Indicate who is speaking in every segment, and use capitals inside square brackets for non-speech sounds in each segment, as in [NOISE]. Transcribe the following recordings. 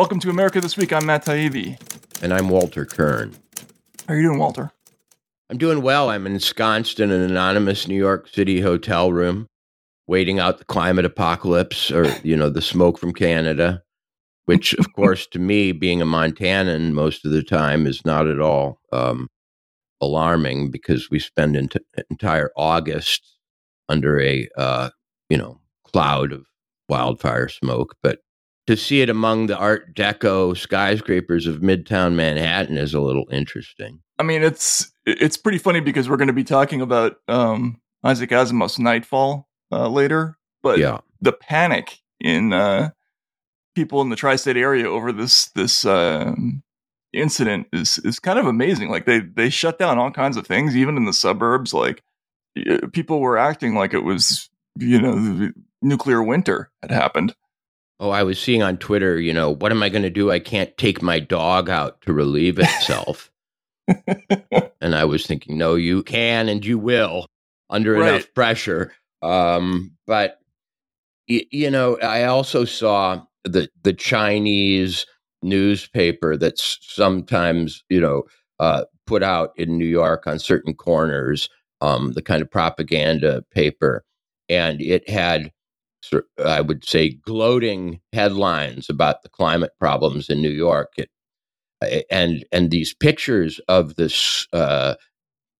Speaker 1: Welcome to America This Week. I'm Matt Taibbi.
Speaker 2: And I'm Walter Kirn.
Speaker 1: How are you doing, Walter?
Speaker 2: I'm doing well. I'm ensconced in an anonymous New York City hotel room, waiting out the climate apocalypse or, [LAUGHS] you know, the smoke from Canada, which, of [LAUGHS] course, to me, being a Montanan most of the time, is not at all um, alarming because we spend ent- entire August under a, uh, you know, cloud of wildfire smoke. But to see it among the Art Deco skyscrapers of Midtown Manhattan is a little interesting.
Speaker 1: I mean, it's it's pretty funny because we're going to be talking about um, Isaac Asimov's Nightfall uh, later, but
Speaker 2: yeah.
Speaker 1: the panic in uh, people in the tri-state area over this this uh, incident is is kind of amazing. Like they they shut down all kinds of things, even in the suburbs. Like people were acting like it was you know nuclear winter had happened.
Speaker 2: Oh, I was seeing on Twitter, you know, what am I going to do? I can't take my dog out to relieve itself. [LAUGHS] and I was thinking, no, you can and you will under right. enough pressure. Um, but y- you know, I also saw the the Chinese newspaper that's sometimes you know uh, put out in New York on certain corners, um, the kind of propaganda paper, and it had I would say, gloating headlines about the climate problems in New York. It, and and these pictures of this, uh,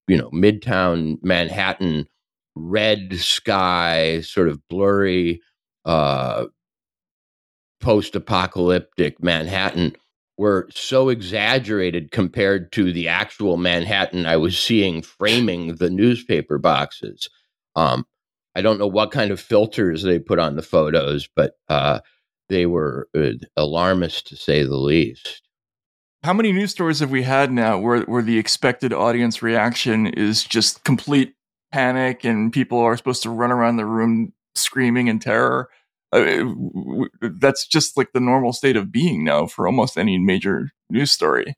Speaker 2: you know, midtown Manhattan, red sky, sort of blurry, uh, post-apocalyptic Manhattan were so exaggerated compared to the actual Manhattan I was seeing framing the newspaper boxes. Um, I don't know what kind of filters they put on the photos, but uh, they were uh, alarmist to say the least.
Speaker 1: How many news stories have we had now where, where the expected audience reaction is just complete panic and people are supposed to run around the room screaming in terror? Uh, that's just like the normal state of being now for almost any major news story.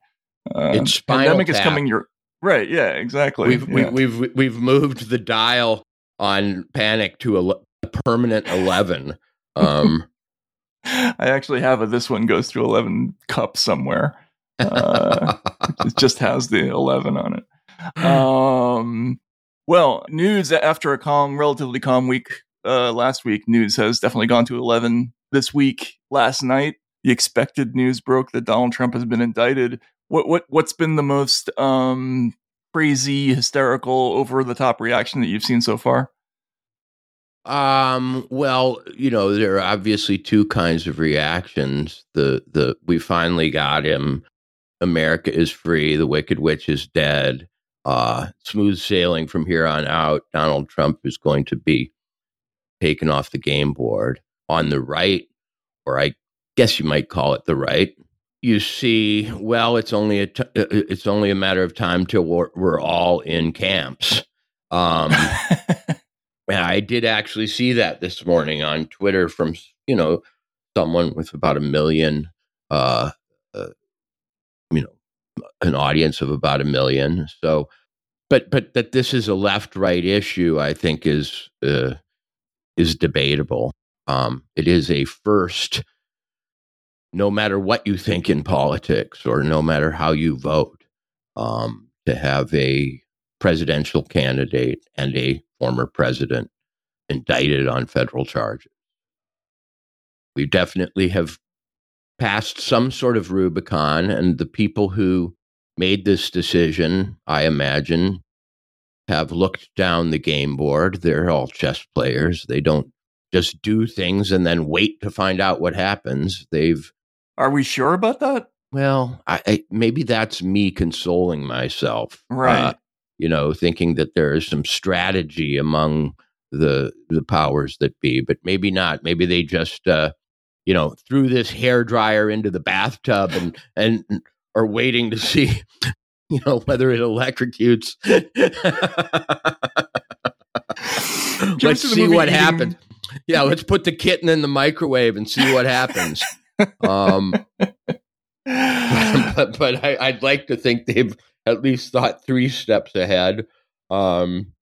Speaker 2: Uh, it's pandemic tap. is
Speaker 1: coming your right. Yeah, exactly.
Speaker 2: We've,
Speaker 1: yeah.
Speaker 2: We, we've we've moved the dial on Panic to a, a permanent 11. Um, [LAUGHS]
Speaker 1: I actually have a this one goes through 11 cup somewhere. Uh, it just has the 11 on it. Um, well, news after a calm, relatively calm week uh, last week, news has definitely gone to 11 this week. Last night, the expected news broke that Donald Trump has been indicted. What what what's been the most um, crazy, hysterical, over the top reaction that you've seen so far?
Speaker 2: Um, well, you know, there are obviously two kinds of reactions. The the we finally got him. America is free. The Wicked Witch is dead. Uh, smooth sailing from here on out. Donald Trump is going to be taken off the game board. On the right, or I guess you might call it the right, you see, well, it's only a t- uh, uh, it's only a matter of time till we're, we're all in camps. Um, [LAUGHS] I did actually see that this morning on Twitter from you know someone with about a million, uh, uh, you know, an audience of about a million. So, but but that this is a left right issue, I think is uh, is debatable. Um, it is a first no matter what you think in politics or no matter how you vote, um, to have a presidential candidate and a former president indicted on federal charges. We definitely have passed some sort of Rubicon, and the people who made this decision, I imagine, have looked down the game board. They're all chess players. They don't just do things and then wait to find out what happens. They've
Speaker 1: are we sure about that?
Speaker 2: Well, I, I, maybe that's me consoling myself,
Speaker 1: uh, right? Uh,
Speaker 2: you know, thinking that there is some strategy among the the powers that be, but maybe not. Maybe they just, uh, you know, threw this hair dryer into the bathtub and and are waiting to see, [LAUGHS] you know, whether it electrocutes. let's see what happens. Yeah, let's put the kitten in the microwave and see what happens um, [LAUGHS] [LAUGHS] but, but I, would like to think they've at least thought three steps ahead. Um,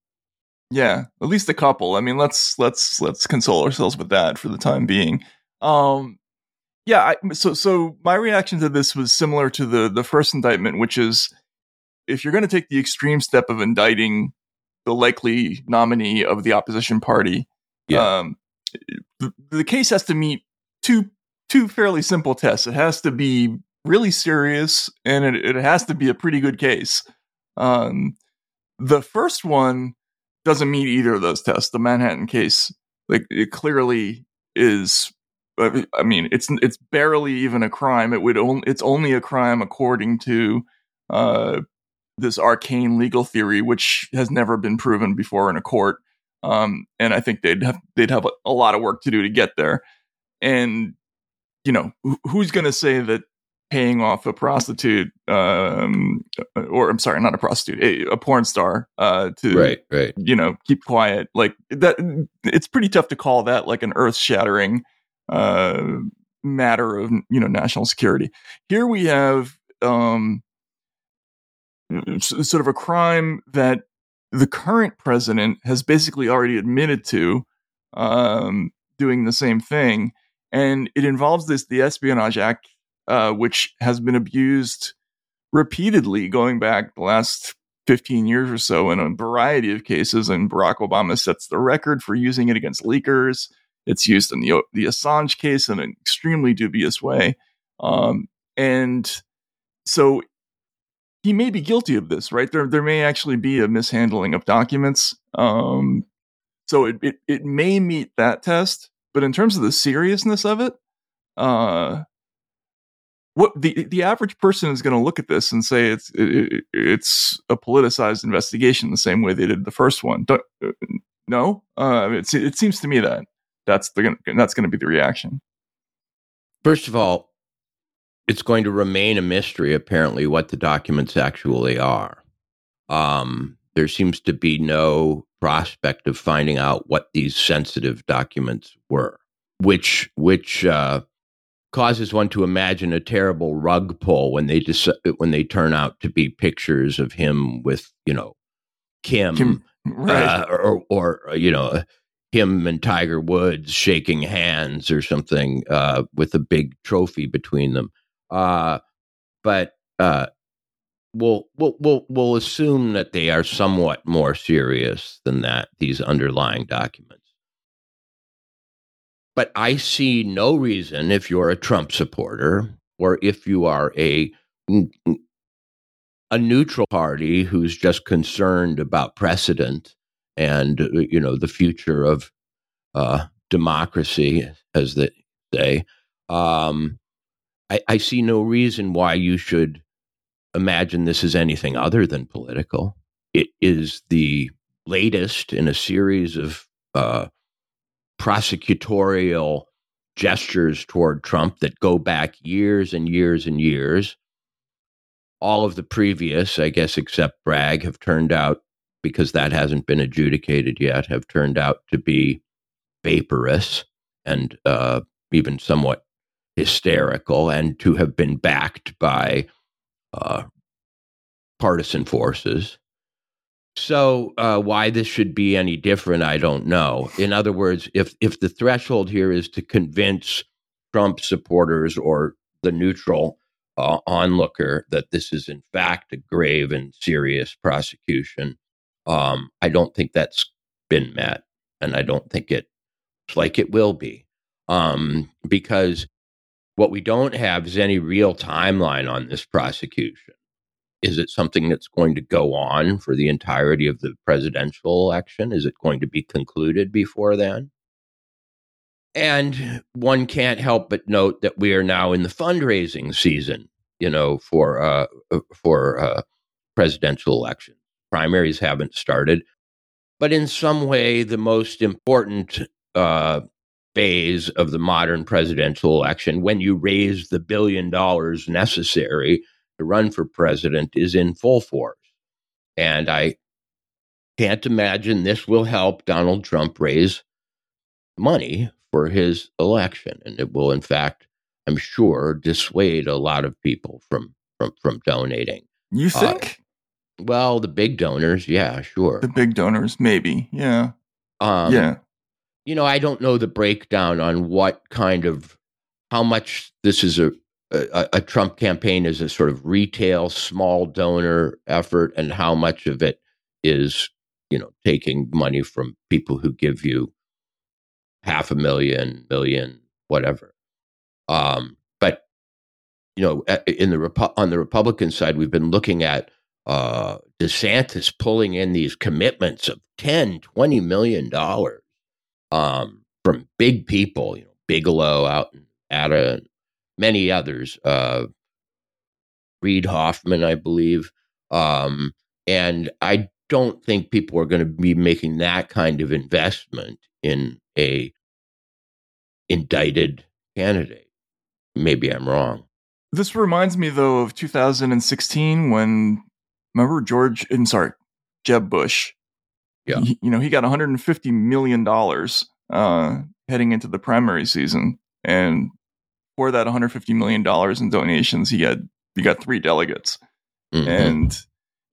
Speaker 1: yeah, at least a couple. I mean, let's let's let's console ourselves with that for the time being. Um, yeah, I, so so my reaction to this was similar to the the first indictment, which is if you're going to take the extreme step of indicting the likely nominee of the opposition party, yeah. um, the, the case has to meet two two fairly simple tests. It has to be really serious, and it, it has to be a pretty good case. Um, the first one doesn't meet either of those tests. The Manhattan case, like it clearly is. I mean, it's it's barely even a crime. It would only it's only a crime according to uh, this arcane legal theory, which has never been proven before in a court. Um, and I think they'd have they'd have a, a lot of work to do to get there. And you know, who's going to say that paying off a prostitute, um, or I'm sorry, not a prostitute, a, a porn star, uh, to
Speaker 2: right, right,
Speaker 1: you know, keep quiet. Like that, it's pretty tough to call that like an earth shattering uh, matter of you know national security. Here we have um, sort of a crime that the current president has basically already admitted to um, doing the same thing, and it involves this the Espionage Act uh, which has been abused repeatedly going back the last 15 years or so in a variety of cases. And Barack Obama sets the record for using it against leakers. It's used in the, the Assange case in an extremely dubious way. Um, and so he may be guilty of this, right? There, there may actually be a mishandling of documents. Um, so it, it, it may meet that test, but in terms of the seriousness of it, uh, what the the average person is going to look at this and say it's it, it's a politicized investigation the same way they did the first one. Don't, uh, no, uh, it, it seems to me that that's the that's going to be the reaction.
Speaker 2: First of all, it's going to remain a mystery. Apparently, what the documents actually are. Um, there seems to be no prospect of finding out what these sensitive documents were, which which uh, causes one to imagine a terrible rug pull when they dis- when they turn out to be pictures of him with you know Kim, Kim right. uh, or, or uh, you know him and Tiger Woods shaking hands or something uh, with a big trophy between them. Uh, but uh, we'll, we'll we'll we'll assume that they are somewhat more serious than that. These underlying documents. But I see no reason if you're a Trump supporter or if you are a a neutral party who's just concerned about precedent and uh, you know the future of uh, democracy, as they say. Um, I, I see no reason why you should imagine this is anything other than political. It is the latest in a series of uh, prosecutorial gestures toward Trump that go back years and years and years. All of the previous, I guess, except Bragg, have turned out, because that hasn't been adjudicated yet, have turned out to be vaporous and uh, even somewhat hysterical and to have been backed by uh, partisan forces. So uh, why this should be any different, I don't know. In other words, if if the threshold here is to convince Trump supporters or the neutral uh, onlooker that this is in fact a grave and serious prosecution, um, I don't think that's been met, and I don't think it's like it will be, um, because what we don't have is any real timeline on this prosecution. Is it something that's going to go on for the entirety of the presidential election? Is it going to be concluded before then? And one can't help but note that we are now in the fundraising season, you know, for uh, for uh, presidential election. Primaries haven't started, but in some way, the most important uh, phase of the modern presidential election, when you raise the billion dollars necessary to run for president is in full force. And I can't imagine this will help Donald Trump raise money for his election. And it will, in fact, I'm sure, dissuade a lot of people from from from donating.
Speaker 1: You uh, think?
Speaker 2: Uh, well, the big donors, yeah, sure.
Speaker 1: The big donors, maybe, yeah,
Speaker 2: um, yeah. You know, I don't know the breakdown on what kind of how much this is a, a, a Trump campaign is a sort of retail small donor effort, and how much of it is you know taking money from people who give you half a million, million, whatever. Um, but you know, in the Repu- on the Republican side, we've been looking at uh, DeSantis pulling in these commitments of 10, 20 million dollars um, from big people, you know, Bigelow out in Ada many others, uh, Reid Hoffman, I believe. Um, and I don't think people are going to be making that kind of investment in a indicted candidate. Maybe I'm wrong.
Speaker 1: This reminds me though of 2016 when remember George and sorry, Jeb Bush.
Speaker 2: Yeah.
Speaker 1: He, you know, he got 150 million dollars uh heading into the primary season and for that 150 million dollars in donations he had he got three delegates. Mm-hmm. And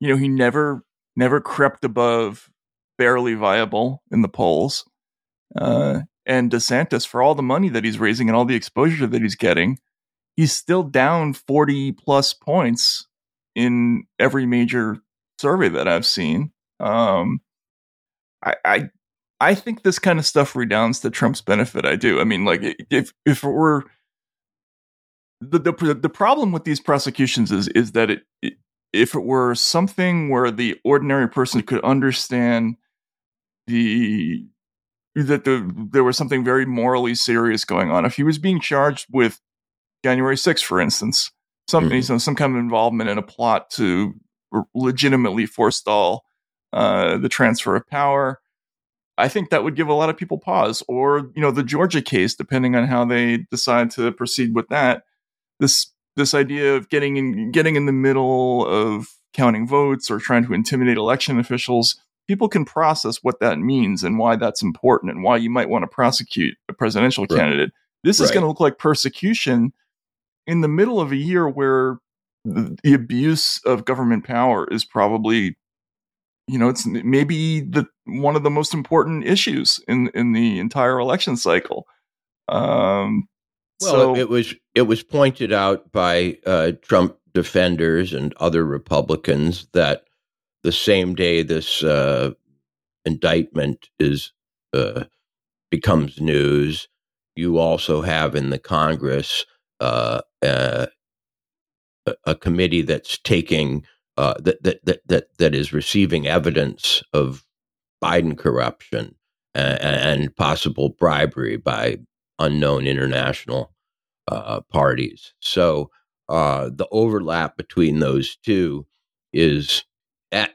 Speaker 1: you know, he never never crept above barely viable in the polls. Uh, and DeSantis, for all the money that he's raising and all the exposure that he's getting, he's still down 40 plus points in every major survey that I've seen. Um, I, I, I think this kind of stuff redounds to Trump's benefit. I do. I mean, like if if it were the the the problem with these prosecutions is is that it, it if it were something where the ordinary person could understand the that the, there was something very morally serious going on. If he was being charged with January 6th, for instance, some mm-hmm. you know, some kind of involvement in a plot to legitimately forestall uh, the transfer of power, I think that would give a lot of people pause. Or you know, the Georgia case, depending on how they decide to proceed with that, this this idea of getting in getting in the middle of counting votes or trying to intimidate election officials people can process what that means and why that's important and why you might want to prosecute a presidential right. candidate. This is going to look like persecution in the middle of a year where the, the, abuse of government power is probably you know it's maybe the one of the most important issues in in the entire election cycle. Um
Speaker 2: well so, it was it was pointed out by uh, Trump defenders and other Republicans that the same day this uh, indictment is uh, becomes news, you also have in the Congress uh, a, a, committee that's taking uh, that, that that that that is receiving evidence of Biden corruption and, and possible bribery by unknown international uh, parties. So uh, the overlap between those two is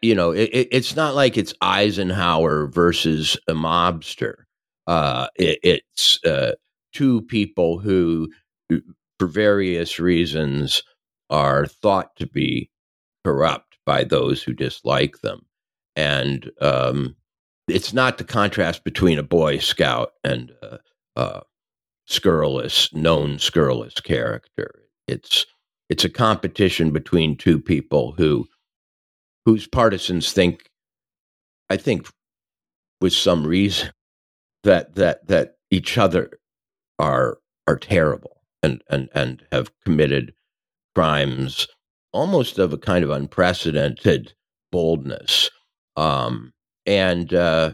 Speaker 2: you know, it, it's not like it's Eisenhower versus a mobster. Uh, it, it's uh, two people who, for various reasons, are thought to be corrupt by those who dislike them, and um, it's not the contrast between a Boy Scout and a, a scurrilous, known scurrilous character. It's it's a competition between two people who whose partisans think, I think, with some reason, that that that each other are are terrible and and and have committed crimes almost of a kind of unprecedented boldness. Um, and uh,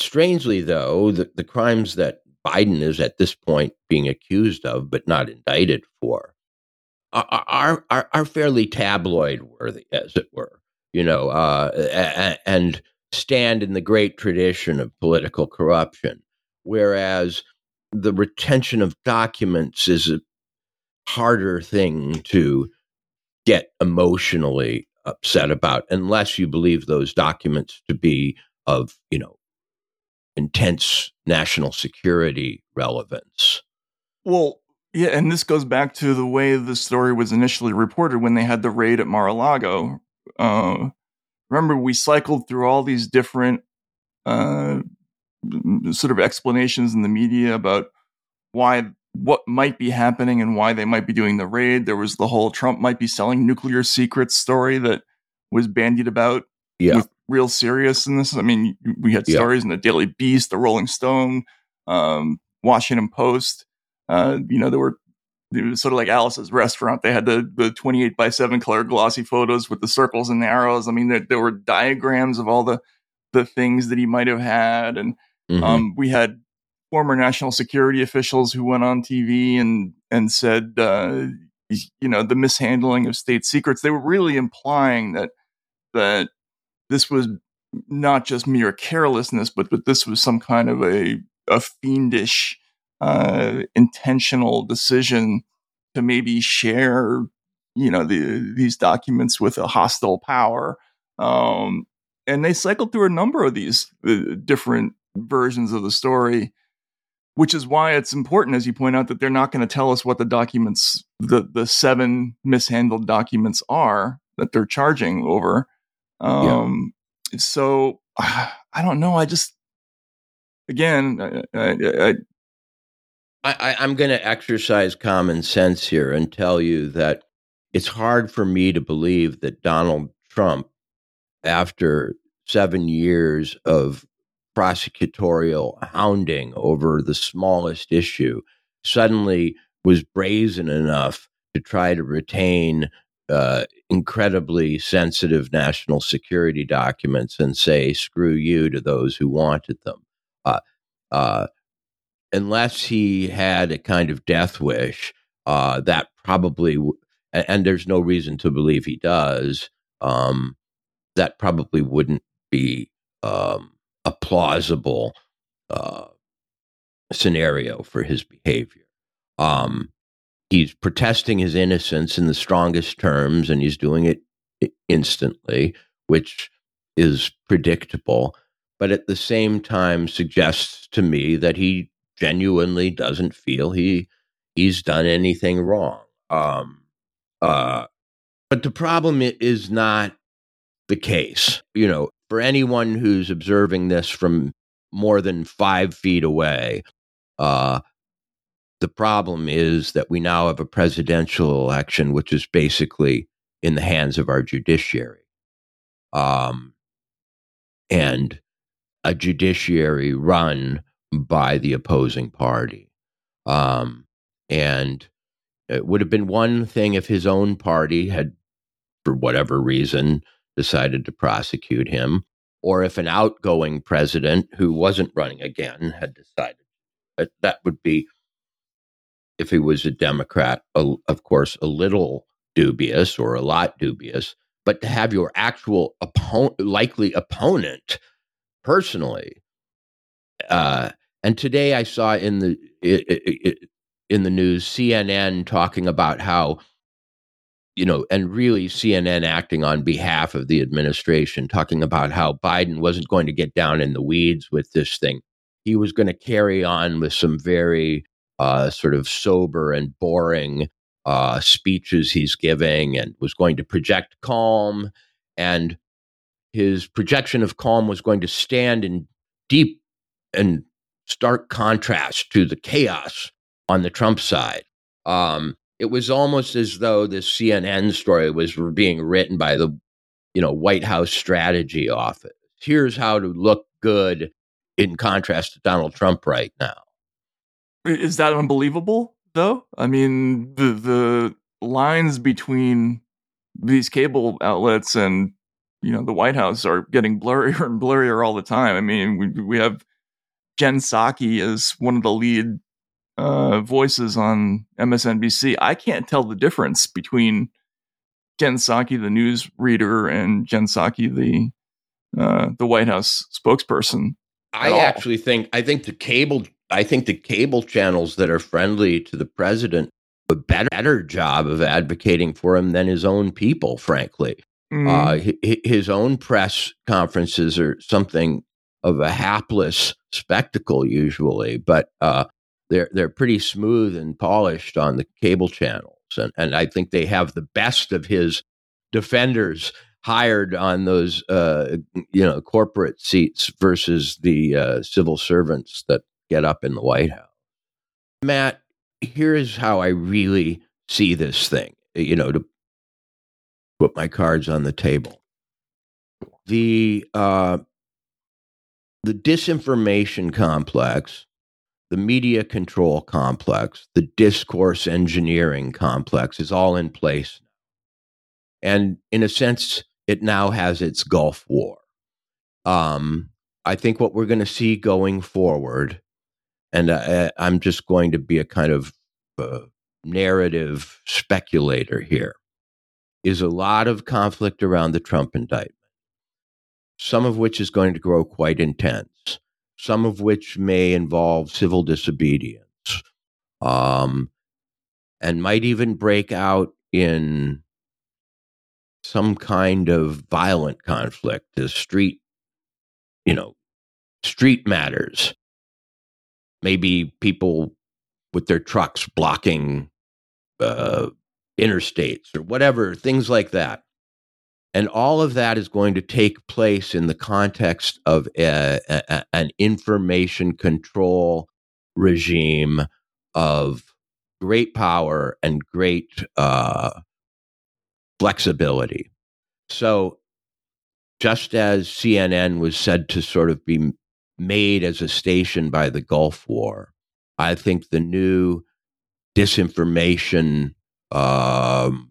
Speaker 2: strangely, though, the, the crimes that Biden is at this point being accused of but not indicted for are are, are fairly tabloid worthy, as it were. You know, uh, and stand in the great tradition of political corruption, whereas the retention of documents is a harder thing to get emotionally upset about unless you believe those documents to be of you know intense national security relevance
Speaker 1: well yeah, and this goes back to the way the story was initially reported when they had the raid at Mar-a-Lago. Uh, remember, we cycled through all these different uh, sort of explanations in the media about why what might be happening and why they might be doing the raid. There was the whole Trump might be selling nuclear secrets story that was bandied about
Speaker 2: yeah. with
Speaker 1: real seriousness. I mean, we had stories yeah. in the Daily Beast, the Rolling Stone, um, Washington Post Uh, you know, there were it was sort of like Alice's restaurant. They had the the 28 by 7 color glossy photos with the circles and the arrows. I mean, there, there were diagrams of all the the things that he might have had, and mm-hmm. um, we had former national security officials who went on TV and and said, uh, you know, the mishandling of state secrets. They were really implying that that this was not just mere carelessness, but but this was some kind of a a fiendish, uh, intentional decision to maybe share, you know, the these documents with a hostile power. Um, and they cycled through a number of these uh, different versions of the story which is why it's important, as you point out, that they're not going to tell us what the documents, the the seven mishandled documents are that they're charging over. Um, yeah. So [SIGHS] I don't know. I just, again, I, I,
Speaker 2: I, I'm going to exercise common sense here and tell you that it's hard for me to believe that Donald Trump, after seven years of prosecutorial hounding over the smallest issue suddenly was brazen enough to try to retain uh, incredibly sensitive national security documents and say screw you to those who wanted them. Uh, uh, unless he had a kind of death wish, uh, that probably, w- and there's no reason to believe he does, um, that probably wouldn't be um, a plausible uh, scenario for his behavior. Um, he's protesting his innocence in the strongest terms, and he's doing it instantly, which is predictable. But at the same time, suggests to me that he genuinely doesn't feel he he's done anything wrong. Um, uh, but the problem is not the case. You know, for anyone who's observing this from more than five feet away, uh, the problem is that we now have a presidential election, which is basically in the hands of our judiciary. Um, and a judiciary run by the opposing party. Um, and it would have been one thing if his own party had, for whatever reason, decided to prosecute him, or if an outgoing president who wasn't running again had decided. That, that would be, if he was a Democrat, a, of course, a little dubious or a lot dubious. But to have your actual opponent, likely opponent, personally, uh, and today I saw in the in the news CNN talking about how you know, and really CNN acting on behalf of the administration, talking about how Biden wasn't going to get down in the weeds with this thing. He was going to carry on with some very uh, sort of sober and boring uh, speeches he's giving and was going to project calm. And his projection of calm was going to stand in deep and stark contrast to the chaos on the Trump side. Um, it was almost as though this CNN story was being written by the, you know, White House strategy office. Here's how to look good in contrast to Donald Trump right now.
Speaker 1: Is that unbelievable though? I mean, the the lines between these cable outlets and you know the White House are getting blurrier and blurrier all the time. I mean, we we have Jen Psaki as one of the lead uh, voices on MSNBC, I can't tell the difference between Jen Psaki, the news reader, and Jen Psaki, the uh, the White House spokesperson.
Speaker 2: I all. actually think I think the cable I think the cable channels that are friendly to the president do a better, better job of advocating for him than his own people, frankly. Mm. Uh, his own press conferences are something of a hapless spectacle usually, but uh, they're they're pretty smooth and polished on the cable channels, and and I think they have the best of his defenders hired on those uh, you know corporate seats versus the uh, civil servants that get up in the White House. Matt, here is how I really see this thing. You know, to put my cards on the table. The uh, the disinformation complex the media control complex, the discourse engineering complex is all in place. And in a sense, it now has its Gulf War. Um, I think what we're going to see going forward, and I, am just going to be a kind of uh, narrative speculator here, is a lot of conflict around the Trump indictment, some of which is going to grow quite intense some of which may involve civil disobedience, um, and might even break out in some kind of violent conflict, the street, you know, street matters. Maybe people with their trucks blocking uh, interstates or whatever, things like that. And all of that is going to take place in the context of a, a, an information control regime of great power and great uh, flexibility. So, just as CNN was said to sort of be made as a station by the Gulf War, I think the new disinformation um,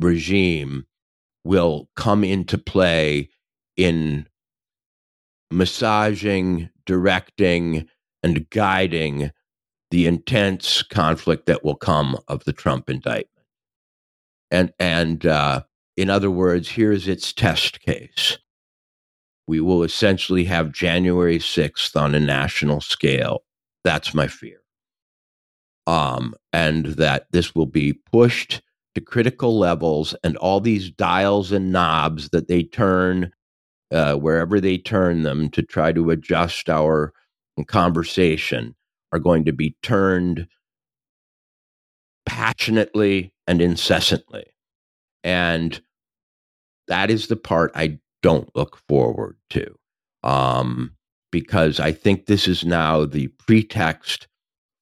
Speaker 2: regime will come into play in massaging, directing, and guiding the intense conflict that will come of the Trump indictment. And and uh, in other words, here's its test case. We will essentially have January 6th on a national scale. That's my fear. Um, and that this will be pushed to critical levels and all these dials and knobs that they turn uh, wherever they turn them to try to adjust our conversation are going to be turned passionately and incessantly. And that is the part I don't look forward to. Um, because I think this is now the pretext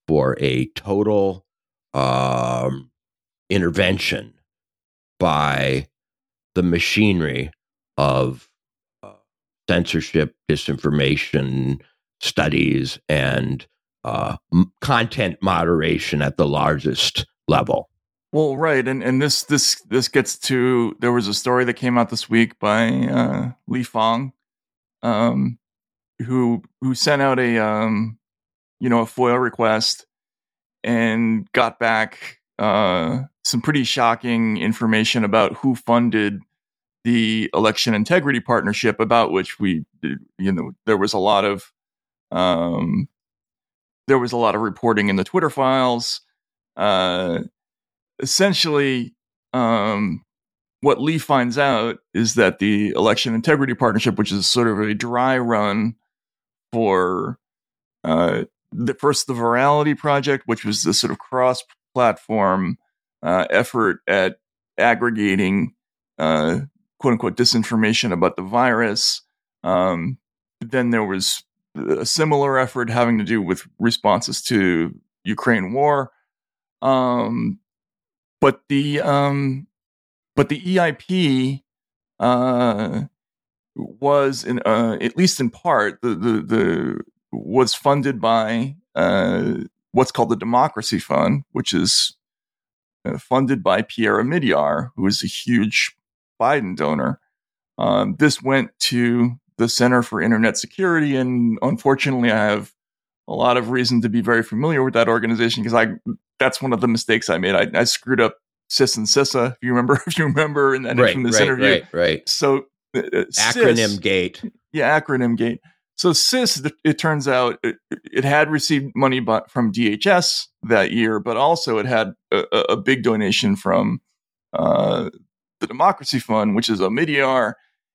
Speaker 2: for a total um, intervention by the machinery of uh, censorship, disinformation studies, and uh, m- content moderation at the largest level.
Speaker 1: Well, right, and and this this this gets to there was a story that came out this week by uh, Lee Fang, um, who who sent out a um, you know a FOIA request and got back uh, some pretty shocking information about who funded the election integrity partnership, about which we, you know, there was a lot of, um, there was a lot of reporting in the Twitter files. Uh, essentially, um, what lee finds out is that the election integrity partnership, which is sort of a dry run for uh, the first the virality project, which was the sort of cross platform uh, effort at aggregating uh, quote unquote disinformation about the virus. Um, then there was a similar effort having to do with responses to Ukraine war. Um, but the um, but the EIP uh, was in uh, at least in part the the, the was funded by uh, what's called the Democracy Fund, which is funded by Pierre Omidyar, who is a huge Biden donor. Um, this went to the Center for Internet Security, and unfortunately, I have a lot of reason to be very familiar with that organization because I that's one of the mistakes I made. I, I screwed up CIS and CISA. If you remember, [LAUGHS] if you remember in, that, right, this
Speaker 2: right,
Speaker 1: interview,
Speaker 2: right, right.
Speaker 1: So
Speaker 2: uh, uh acronym CIS, gate.
Speaker 1: Yeah, acronym gate. So CIS, it turns out it, it had received money from DHS that year, but also it had a, a big donation from uh, the Democracy Fund, which is Omidyar.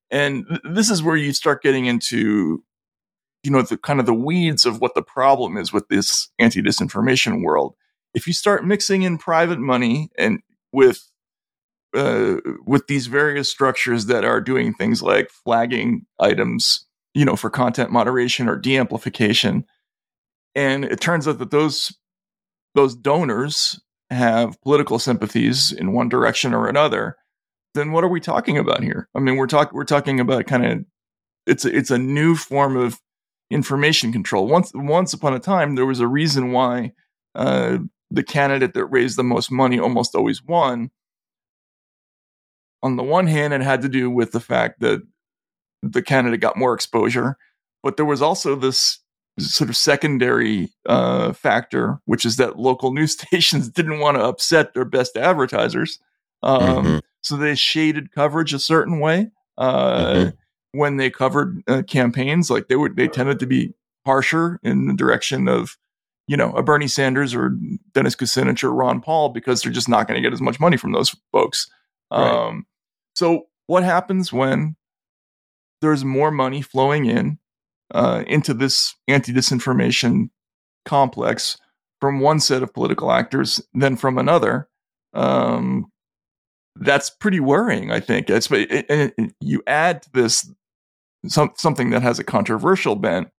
Speaker 1: And th- this is where you start getting into, you know, the kind of the weeds of what the problem is with this anti-disinformation world. If you start mixing in private money and with uh, with these various structures that are doing things like flagging items you know, for content moderation or deamplification. And it turns out that those those donors have political sympathies in one direction or another. Then what are we talking about here? I mean, we're talking we're talking about kind of it's a, it's a new form of information control. Once once upon a time, there was a reason why uh, the candidate that raised the most money almost always won. On the one hand, it had to do with the fact that the candidate got more exposure, but there was also this sort of secondary uh, factor, which is that local [LAUGHS] news stations didn't want to upset their best advertisers. Um, mm-hmm. So they shaded coverage a certain way uh, mm-hmm. when they covered uh, campaigns. Like they would, they tended to be harsher in the direction of, you know, a Bernie Sanders or Dennis Kucinich or Ron Paul because they're just not going to get as much money from those folks. Right. Um, so what happens when there's more money flowing in uh, into this anti disinformation complex from one set of political actors than from another. Um, that's pretty worrying, I think. It's, it, it, you add to this some, something that has a controversial bent,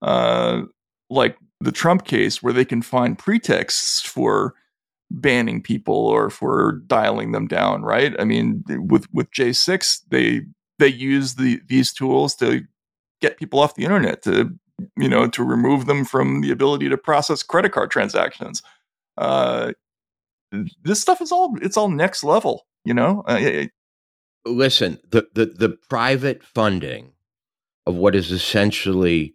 Speaker 1: uh, like the Trump case, where they can find pretexts for banning people or for dialing them down. Right? I mean, with with J six, they they use the these tools to get people off the internet to you know to remove them from the ability to process credit card transactions. Uh, this stuff is all it's all next level you know? Uh,
Speaker 2: listen the, the the private funding of what is essentially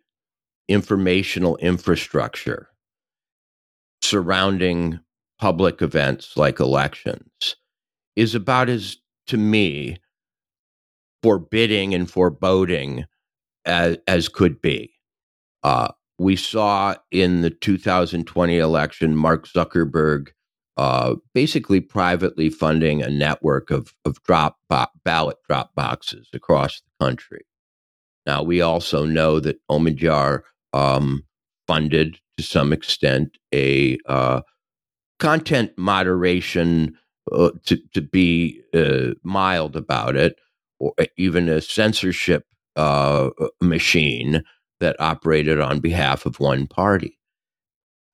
Speaker 2: informational infrastructure surrounding public events like elections is about as to me forbidding and foreboding as, as could be. Uh, we saw in the 2020 election Mark Zuckerberg uh, basically privately funding a network of, of drop bo- ballot drop boxes across the country. Now, we also know that Omidyar um, funded to some extent a uh, content moderation, uh, to, to be uh, mild about it, or even a censorship uh, machine that operated on behalf of one party.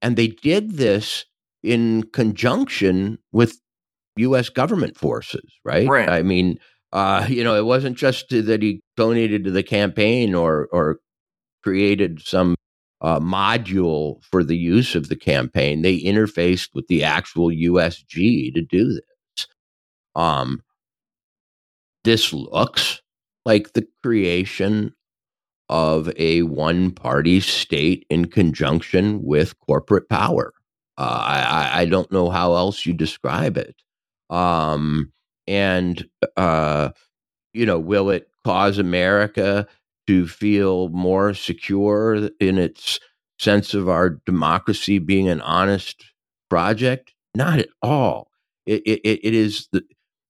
Speaker 2: And they did this in conjunction with U.S. government forces, right?
Speaker 1: Right.
Speaker 2: I mean, uh, you know, it wasn't just that he donated to the campaign or or created some uh, module for the use of the campaign. They interfaced with the actual USG to do this. Um, this looks like the creation of a one party state in conjunction with corporate power. Uh, I, I don't know how else you describe it. Um, and, uh, you know, will it cause America to feel more secure in its sense of our democracy being an honest project? Not at all. It, it, it is the,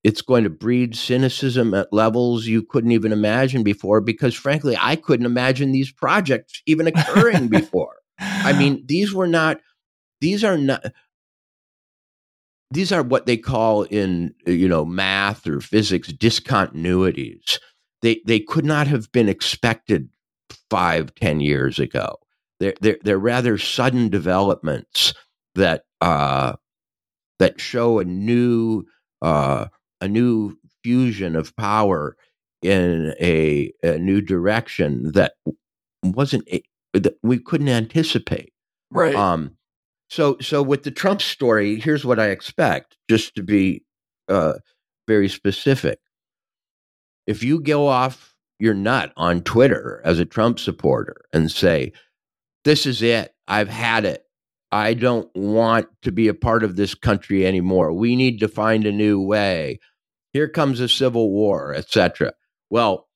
Speaker 2: it's going to breed cynicism at levels you couldn't even imagine before because frankly i couldn't imagine these projects even [LAUGHS] occurring before. I mean these were not these are not these are what they call in you know math or physics discontinuities. They they could not have been expected five ten years ago. They're they're, they're rather sudden developments that uh that show a new uh a new fusion of power in a, a new direction that wasn't that we couldn't anticipate.
Speaker 1: Right.
Speaker 2: Um. So so with the Trump story, here's what I expect. Just to be uh, very specific, if you go off your nut on Twitter as a Trump supporter and say, "This is it. I've had it. I don't want to be a part of this country anymore. We need to find a new way. Here comes a civil war, etc. Well,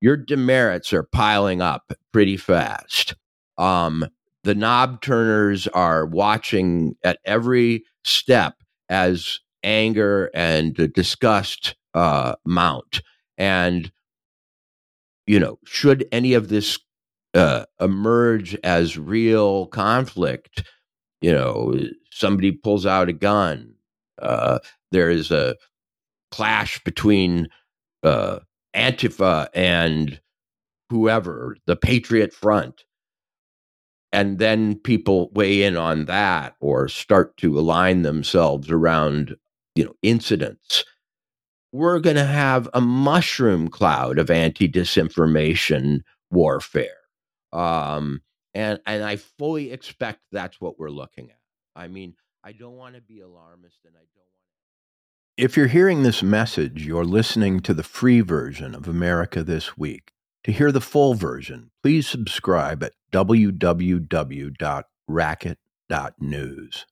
Speaker 2: your demerits are piling up pretty fast. Um, the knob turners are watching at every step as anger and disgust uh, mount. And, you know, should any of this uh, emerge as real conflict, you know, somebody pulls out a gun. Uh, there is a clash between uh, Antifa and whoever, the Patriot Front. And then people weigh in on that or start to align themselves around, you know, incidents. We're going to have a mushroom cloud of anti disinformation warfare Um, and and I fully expect that's what we're looking at. I mean, I don't want to be alarmist, and I don't want. If you're hearing this message, you're listening to the free version of America This Week. To hear the full version, please subscribe at www.racket.news.